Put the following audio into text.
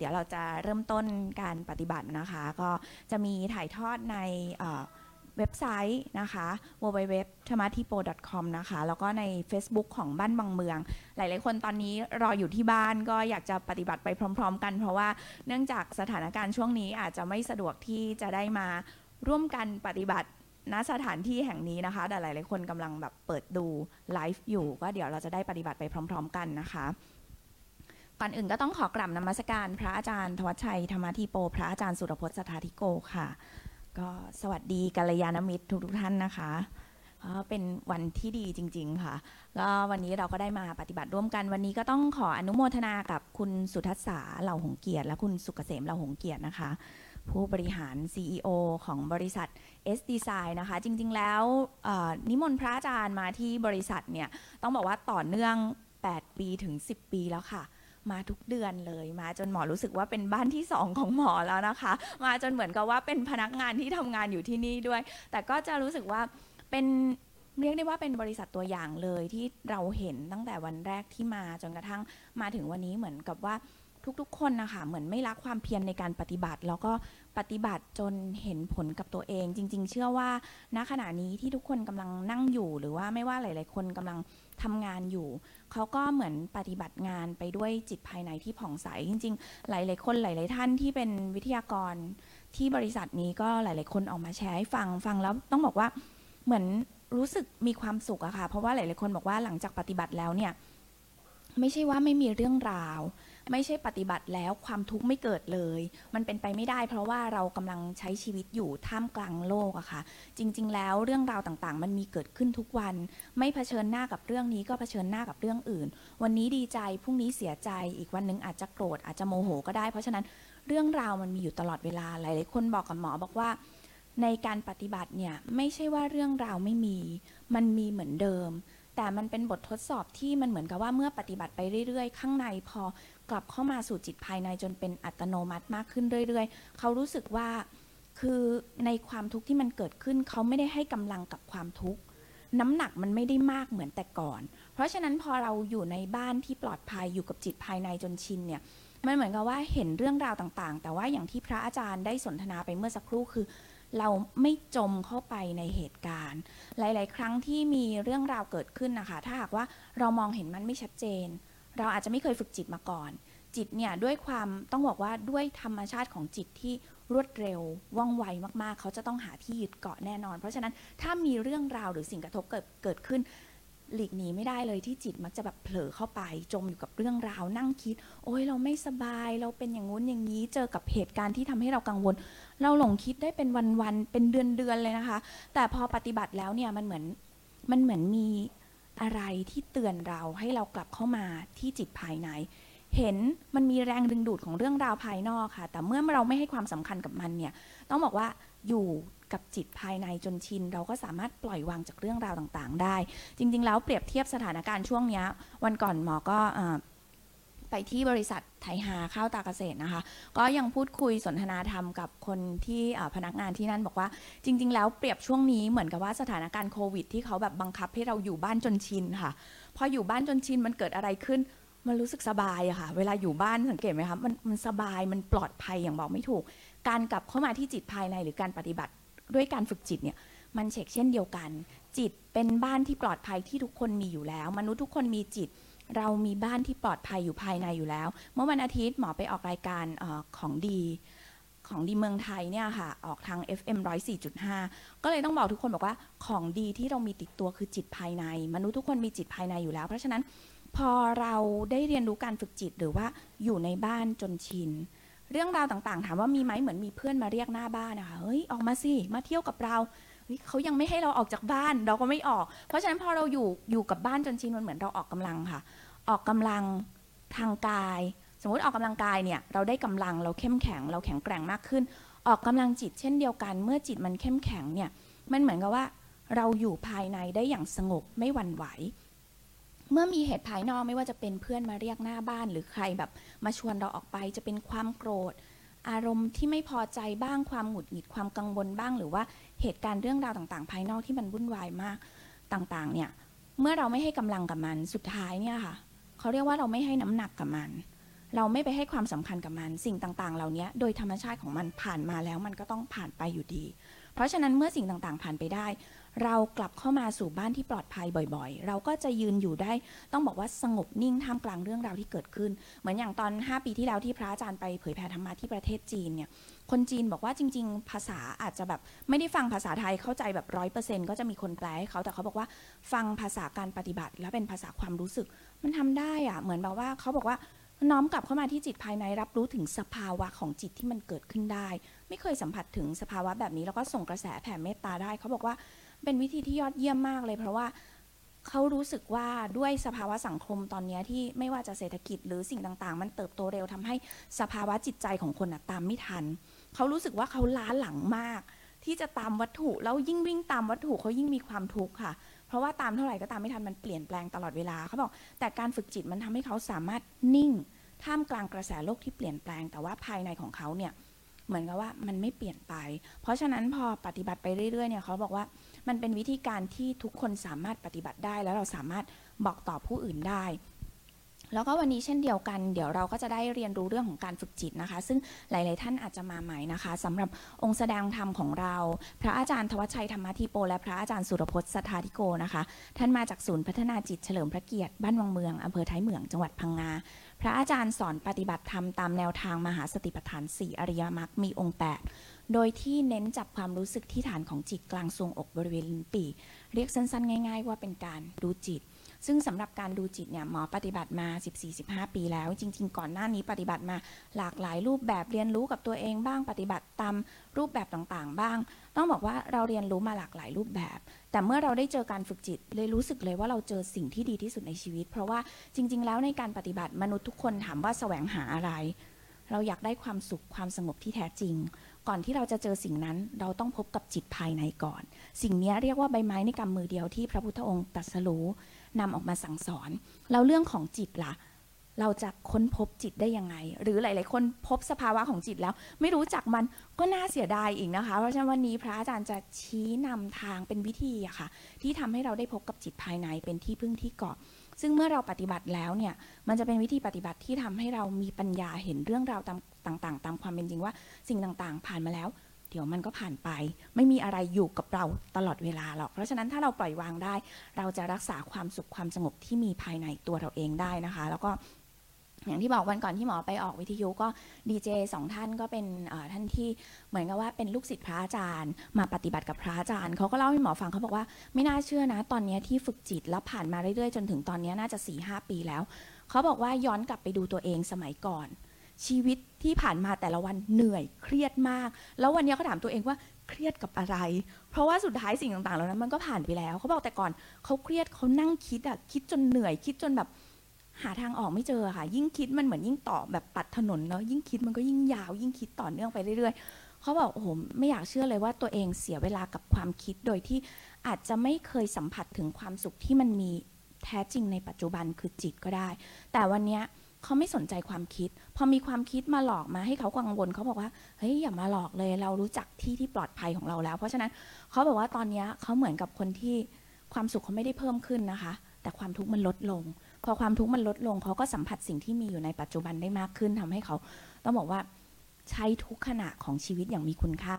เดี๋ยวเราจะเริ่มต้นการปฏิบัตินะคะ ก็จะมีถ่ายทอดในเอ่อเว็บไซต์นะคะ www t h a m a t i p o com นะคะ แล้วก็ใน Facebook ของบ้านบางเมือง หลาย ๆ คนตอนนี้รออยู่ที่บ้านก็อยากจะปฏิบัติไปพร้อม ๆ กัน เพราะว่าเนื่องจากสถานการณ์ช่วงนี้อาจจะไม่สะดวกที่จะได้มาร่วมกันปฏิบัติณสถานที่แห่งนี้นะคะ แต่หลาย ๆ คนกำลังแบบเปิดดูไลฟ์อยู่ ก็เดี๋ยวเราจะได้ปฏิบัติไปพร้อม ๆ กันนะคะ ก่อนอื่นก็ต้องขอกราบนมัสการ พระอาจารย์ ทวัชชัยธรรมธิโป พระอาจารย์สุรพจน์สัทธาธิโกค่ะ ก็สวัสดีกัลยาณมิตรทุกๆท่านนะคะก็เป็นวันที่ดีจริง ๆค่ะก็วันนี้เราก็ได้มาปฏิบัติร่วมกัน วันนี้ก็ต้องขออนุโมทนากับคุณสุทัศสาเหล่าหงเกียรติ และคุณสุกเกษมเหล่าหงเกียรตินะคะ ผู้บริหาร CEO ของบริษัท S Design นะคะ จริง ๆ แล้วนิมนต์พระอาจารย์มาที่บริษัทเนี่ยต้องบอกว่าต่อเนื่อง 8 ปีถึง 10 ปีแล้วค่ะ มาทุกเดือนเลย มาจนหมอรู้สึกว่าเป็นบ้านที่สองของหมอแล้วนะคะ มาจนเหมือนกับว่าเป็นพนักงานที่ทำงานอยู่ที่นี่ด้วย แต่ก็จะรู้สึกว่าเป็นเรียกได้ว่าเป็นบริษัทตัวอย่างเลยที่เราเห็นตั้งแต่วันแรกที่มาจนกระทั่งมาถึงวันนี้เหมือนกับว่า ทุกๆ คนนะคะเหมือนไม่ละความเพียรในการปฏิบัติ แล้วก็ปฏิบัติจนเห็นผลกับตัวเอง จริง ๆ เชื่อว่าณขณะนี้ที่ทุกคนกำลังนั่งอยู่ หรือว่าไม่ว่าหลาย ๆ คนกำลังทำงานอยู่ เขาก็เหมือนปฏิบัติงานไปด้วยจิตภายในที่ผ่องใส จริง ๆ หลาย ๆ คนหลาย ๆ ท่านที่เป็นวิทยากรที่บริษัทนี้ก็หลาย ๆ คนออกมาแชร์ให้ฟังฟังแล้วต้องบอกว่าเหมือนรู้สึกมีความสุขอะค่ะ เพราะว่าหลาย ๆ คนบอกว่าหลังจากปฏิบัติแล้วเนี่ย ไม่ใช่ว่าไม่มีเรื่องราว ไม่ใช่ปฏิบัติแล้วความทุกข์ไม่เกิดเลย มันเป็นไปไม่ได้ เพราะว่าเรากำลังใช้ชีวิตอยู่ท่ามกลางโลกอะค่ะ จริง ๆ แล้วเรื่องราวต่างๆ มันมีเกิดขึ้นทุกวัน ไม่เผชิญหน้ากับเรื่องนี้ก็เผชิญหน้ากับเรื่องอื่น วันนี้ดีใจพรุ่งนี้เสียใจอีกวันหนึงอาจจะโกรธอาจจะโมโหก็ได้ เพราะฉะนั้นเรื่องราวมันมีอยู่ตลอดเวลาหลายๆคนบอกกับหมอบอกว่าในการปฏิบัติเนี่ยไม่ใช่ว่าเรื่องราวไม่มี มันมีเหมือนเดิม แต่มันเป็นบททดสอบที่มันเหมือนกับว่าเมื่อปฏิบัติไปเรื่อยๆ ข้างในพอกลับเข้ามาสู่จิตภายในจนเป็นอัตโนมัติมากขึ้นเรื่อย ๆ เขารู้สึกว่าคือในความทุกข์ที่มันเกิดขึ้น เขาไม่ได้ให้กำลังกับความทุกข์น้ำหนักมันไม่ได้มากเหมือนแต่ก่อน เพราะฉะนั้นพอเราอยู่ในบ้านที่ปลอดภัยอยู่กับจิตภายในจนชินเนี่ยมันเหมือนกับว่าเห็นเรื่องราวต่างๆ แต่ว่าอย่างที่พระอาจารย์ได้สนทนาไปเมื่อสักครู่คือ เราไม่จมเข้าไปในเหตุการณ์ หลาย ๆ ครั้งที่มีเรื่องราวเกิดขึ้นนะคะ ถ้าหากว่าเรามองเห็นมันไม่ชัดเจน เราอาจจะไม่เคยฝึกจิตมาก่อน จิตเนี่ยด้วยความต้องบอกว่าด้วยธรรมชาติของจิตที่รวดเร็วว่องไวมากๆ เขาจะต้องหาที่ยึดเกาะแน่นอน เพราะฉะนั้นถ้ามีเรื่องราวหรือสิ่งกระทบเกิดเกิดขึ้น หลีกหนีไม่ได้เลยที่จิตมักจะแบบเผลอเข้าไปจมอยู่กับเรื่องราวนั่งคิด โอ้ยเราไม่สบายเราเป็นอย่างงู้นอย่างนี้เจอกับเหตุการณ์ที่ทำให้เรากังวล เราหลงคิดได้เป็นวันๆเป็นเดือนๆเลยนะคะ แต่พอปฏิบัติแล้วเนี่ยมันเหมือนมันเหมือนมีอะไรที่เตือนเราให้เรากลับเข้ามาที่จิตภายใน เห็นมันมีแรงดึงดูดของเรื่องราวภายนอกค่ะ แต่เมื่อเราไม่ให้ความสำคัญกับมันเนี่ยต้องบอกว่า อยู่กับจิตภายในจนชิน เราก็สามารถปล่อยวางจากเรื่องราวต่างๆ ได้ จริง ๆ แล้วเปรียบเทียบสถานการณ์ช่วงนี้วันก่อนหมอก็ไปที่บริษัทไทยฮาข้าวตาเกษตรนะคะ ก็ยังพูดคุยสนทนาธรรมกับคนที่พนักงานที่นั่นบอกว่า จริง ๆ แล้วเปรียบช่วงนี้เหมือนกับว่าสถานการณ์โควิด ที่เขาแบบบังคับให้เราอยู่บ้านจนชินค่ะ พออยู่บ้านจนชินมันเกิดอะไรขึ้นมันรู้สึกสบายอะค่ะ เวลาอยู่บ้านสังเกตไหมคะมันมันสบายมันปลอดภัยอย่างบอกไม่ถูก การกลับเข้ามาที่จิตภายในหรือการปฏิบัติด้วยการฝึกจิตเนี่ยมันเช็คเช่นเดียวกัน จิตเป็นบ้านที่ปลอดภัยที่ทุกคนมีอยู่แล้ว มนุษย์ทุกคนมีจิต เรามีบ้านที่ปลอดภัยอยู่ภายในอยู่แล้ว เมื่อวันอาทิตย์หมอไปออกรายการออของดีของดีเมืองไทยเนี่ยค่ะ ออกทาง FM 104.5 ก็เลยต้องบอกทุกคนบอกว่าของดีที่เรามีติดตัวคือจิตภายใน มนุษย์ทุกคนมีจิตภายในอยู่แล้ว เพราะฉะนั้นพอเราได้เรียนรู้การฝึกจิตหรือว่าอยู่ในบ้านจนชิน เรื่องราวต่างๆ ถามว่ามีไหมเหมือนมีเพื่อนมาเรียกหน้าบ้านนะคะเฮ้ยออกมาสิมาเที่ยวกับเราเขายังไม่ให้เราออกจากบ้านเราก็ไม่ออก เพราะฉะนั้นพอเราอยู่อยู่กับบ้านจนชินมันเหมือนเราออกกำลังค่ะ ออกกำลังทางกาย สมมติออกกำลังกายเนี่ยเราได้กำลังเราเข้มแข็ง เราแข็งแกร่งมากขึ้น ออกกำลังจิตเช่นเดียวกัน เมื่อจิตมันเข้มแข็งเนี่ยมันเหมือนกับว่า เราอยู่ภายในได้อย่างสงบไม่หวั่นไหว เมื่อมีเหตุภายนอกไม่ว่าจะเป็นเพื่อนมาเรียกหน้าบ้าน หรือใครแบบมาชวนเราออกไปจะเป็นความโกรธ อารมณ์ที่ไม่พอใจบ้างความหงุดหงิดความกังวลบ้าง หรือว่าเหตุการณ์เรื่องราวต่างๆ ภายนอกที่มันวุ่นวายมากต่างๆ เนี่ย เมื่อเราไม่ให้กำลังกับมันสุดท้ายเนี่ยค่ะเขาเรียกว่าเราไม่ให้น้ำหนักกับมัน เราไม่ไปให้ความสำคัญกับมันสิ่งต่างๆ เหล่านี้โดยธรรมชาติของมันผ่านมาแล้วมันก็ต้องผ่านไปอยู่ดี เพราะฉะนั้นเมื่อสิ่งต่างๆ ผ่านไปได้ เรากลับเข้ามาสู่บ้านที่ปลอดภัยบ่อยๆ เราก็จะยืนอยู่ได้ต้องบอกว่าสงบนิ่งท่ามกลางเรื่องราวที่เกิดขึ้น เหมือนอย่างตอน 5 ปีที่แล้วที่พระอาจารย์ไปเผยแผ่ธรรมะที่ประเทศจีนเนี่ยคนจีนบอกว่าจริง ๆ ภาษาอาจจะแบบไม่ได้ฟังภาษาไทยเข้าใจแบบร้อยเปอร์เซ็นต์ก็จะมีคนแปลให้เขาแต่เขาบอกว่าฟังภาษาการปฏิบัติ แล้วเป็นภาษาความรู้สึก มันทำได้อะเหมือนแบบว่าเขาบอกว่าน้อมกลับเข้ามาที่จิตภายในรับรู้ถึงสภาวะของจิตที่มันเกิดขึ้นได้ ไม่เคยสัมผัสถึงสภาวะแบบนี้แล้วก็ส่งกระแสแผ่เมตตาได้ เขาบอกว่า เป็นวิธีที่ยอดเยี่ยมมากเลย เพราะว่าเขารู้สึกว่าด้วยสภาวะสังคมตอนนี้ที่ไม่ว่าจะเศรษฐกิจหรือสิ่งต่างๆ มันเติบโตเร็วทำให้สภาวะจิตใจของคนอะตามไม่ทัน เขารู้สึกว่าเขาล้าหลังมาก ที่จะตามวัตถุแล้วยิ่งวิ่งตามวัตถุเขายิ่งมีความทุกข์ค่ะ เพราะว่าตามเท่าไหร่ก็ตามไม่ทันมันเปลี่ยนแปลงตลอดเวลาเขาบอกแต่การฝึกจิตมันทำให้เขาสามารถนิ่ง ท่ามกลางกระแสโลกที่เปลี่ยนแปลง แต่ว่าภายในของเขาเนี่ยเเหมือนกับว่ามันไม่เปลี่ยนไป เพราะฉะนั้นพอปฏิบัติไปเรื่อยๆเนี่ยเขาบอกว่ามันเป็นวิธีการที่ทุกคนสามารถปฏิบัติได้ แล้วเราสามารถบอกต่อผู้อื่นได้ แล้วก็วันนี้เช่นเดียวกัน เดี๋ยวเราก็จะได้เรียนรู้เรื่องของการฝึกจิตนะคะ ซึ่งหลาย ๆ ท่านอาจจะมาใหม่นะคะสำหรับองค์แสดงธรรมของเรา พระอาจารย์ทวชชัยธรรมธิโป และพระอาจารย์สุรพจน์สถาธิโกนะคะ ท่านมาจากศูนย์พัฒนาจิตเฉลิมพระเกียรติบ้านวังเมืองอำเภอท้ายเหมืองจังหวัดพังงาพระอาจารย์สอนปฏิบัติธรรมตามแนวทางมหาสติปัฏฐาน4อริยมรรคมีองค์ 8 โดยที่เน้นจับความรู้สึกที่ฐานของจิตกลางทรวงอกบริเวณลิ้นปี่เรียกสั้น ๆ ง่าย ๆ ว่าเป็นการดูจิต ซึ่งสำหรับการดูจิตเนี่ยหมอปฏิบัติมา 14-15 ปีแล้ว จริง ๆ ก่อนหน้านี้ปฏิบัติมาหลากหลายรูปแบบเรียนรู้กับตัวเองบ้างปฏิบัติตามรูปแบบต่างๆ บ้าง ต้องบอกว่าเราเรียนรู้มาหลากหลายรูปแบบ แต่เมื่อเราได้เจอการฝึกจิตเลยรู้สึกเลยว่าเราเจอสิ่งที่ดีที่สุดในชีวิต เพราะว่าจริง ๆ แล้วในการปฏิบัติมนุษย์ทุกคนถามว่าแสวงหาอะไร เราอยากได้ความสุขความสงบที่แท้จริงก่อนที่เราจะเจอสิ่งนั้นเราต้องพบกับจิตภายในก่อน สิ่งนี้เรียกว่าใบไม้ในกำมือเดียวที่พระพุทธองค์ตรัสรู้ นำออกมาสั่งสอน แล้วเรื่องของจิตล่ะ เราจะค้นพบจิตได้ยังไง หรือหลาย ๆ คนพบสภาวะของจิตแล้ว ไม่รู้จักมันก็น่าเสียดายอีกนะคะ เพราะฉะนั้นวันนี้พระอาจารย์จะชี้นำทางเป็นวิธีอะค่ะ ที่ทำให้เราได้พบกับจิตภายในเป็นที่พึ่งที่เกาะซึ่งเมื่อเราปฏิบัติแล้วเนี่ย มันจะเป็นวิธีปฏิบัติที่ทำให้เรามีปัญญาเห็นเรื่องราวต่างๆ ตามความเป็นจริงว่าสิ่งต่างๆ ผ่านมาแล้ว เดี๋ยวมันก็ผ่านไป ไม่มีอะไรอยู่กับเราตลอดเวลาหรอก เพราะฉะนั้นถ้าเราปล่อยวางได้ เราจะรักษาความสุขความสงบที่มีภายในตัวเราเองได้นะคะ แล้วก็อย่างที่บอกวันก่อนที่หมอไปออกวิทยุก็ดีเจสองท่านก็เป็นท่านที่เหมือนกับว่าเป็นลูกศิษย์พระอาจารย์ มาปฏิบัติกับพระอาจารย์เขาก็เล่าให้หมอฟังเขาบอกว่าไม่น่าเชื่อนะ ตอนนี้ที่ฝึกจิตแล้วผ่านมาเรื่อยๆ จนถึงตอนนี้น่าจะ4ีหปีแล้วเขาบอกว่าย้อนกลับไปดูตัวเองสมัยก่อน ชีวิตที่ผ่านมาแต่ละวันเหนื่อยเครียดมาก แล้ววันนี้เขาถามตัวเองว่าเครียดกับอะไร เพราะว่าสุดท้ายสิ่งต่างๆเหล่านั้นมันก็ผ่านไปแล้ว เขาบอกแต่ก่อนเขาเครียดเขานั่งคิดอะคิดจนเหนื่อยคิดจนแบบหาทางออกไม่เจอค่ะ ยิ่งคิดมันเหมือนยิ่งต่อแบบตัดถนนเนาะยิ่งคิดมันก็ยิ่งยาว ยิ่งคิดต่อเนื่องไปเรื่อยๆเขาบอกโอ้โหไม่อยากเชื่อเลยว่าตัวเองเสียเวลากับความคิดโดยที่อาจจะไม่เคยสัมผัสถึงความสุขที่มันมีแท้จริงในปัจจุบันคือจิตก็ได้ แต่วันเนี้ย เขาไม่สนใจความคิด พอมีความคิดมาหลอกมาให้เขากังวลเขาบอกว่าเฮ้ยอย่ามาหลอกเลยเรารู้จักที่ที่ปลอดภัยของเราแล้ว เพราะฉะนั้นเขาบอกว่าตอนนี้เขาเหมือนกับคนที่ความสุขเขาไม่ได้เพิ่มขึ้นนะคะ แต่ความทุกข์มันลดลง พอความทุกข์มันลดลงเขาก็สัมผัสสิ่งที่มีอยู่ในปัจจุบันได้มากขึ้นทำให้เขา ต้องบอกว่าใช้ทุกขณะของชีวิตอย่างมีคุณค่า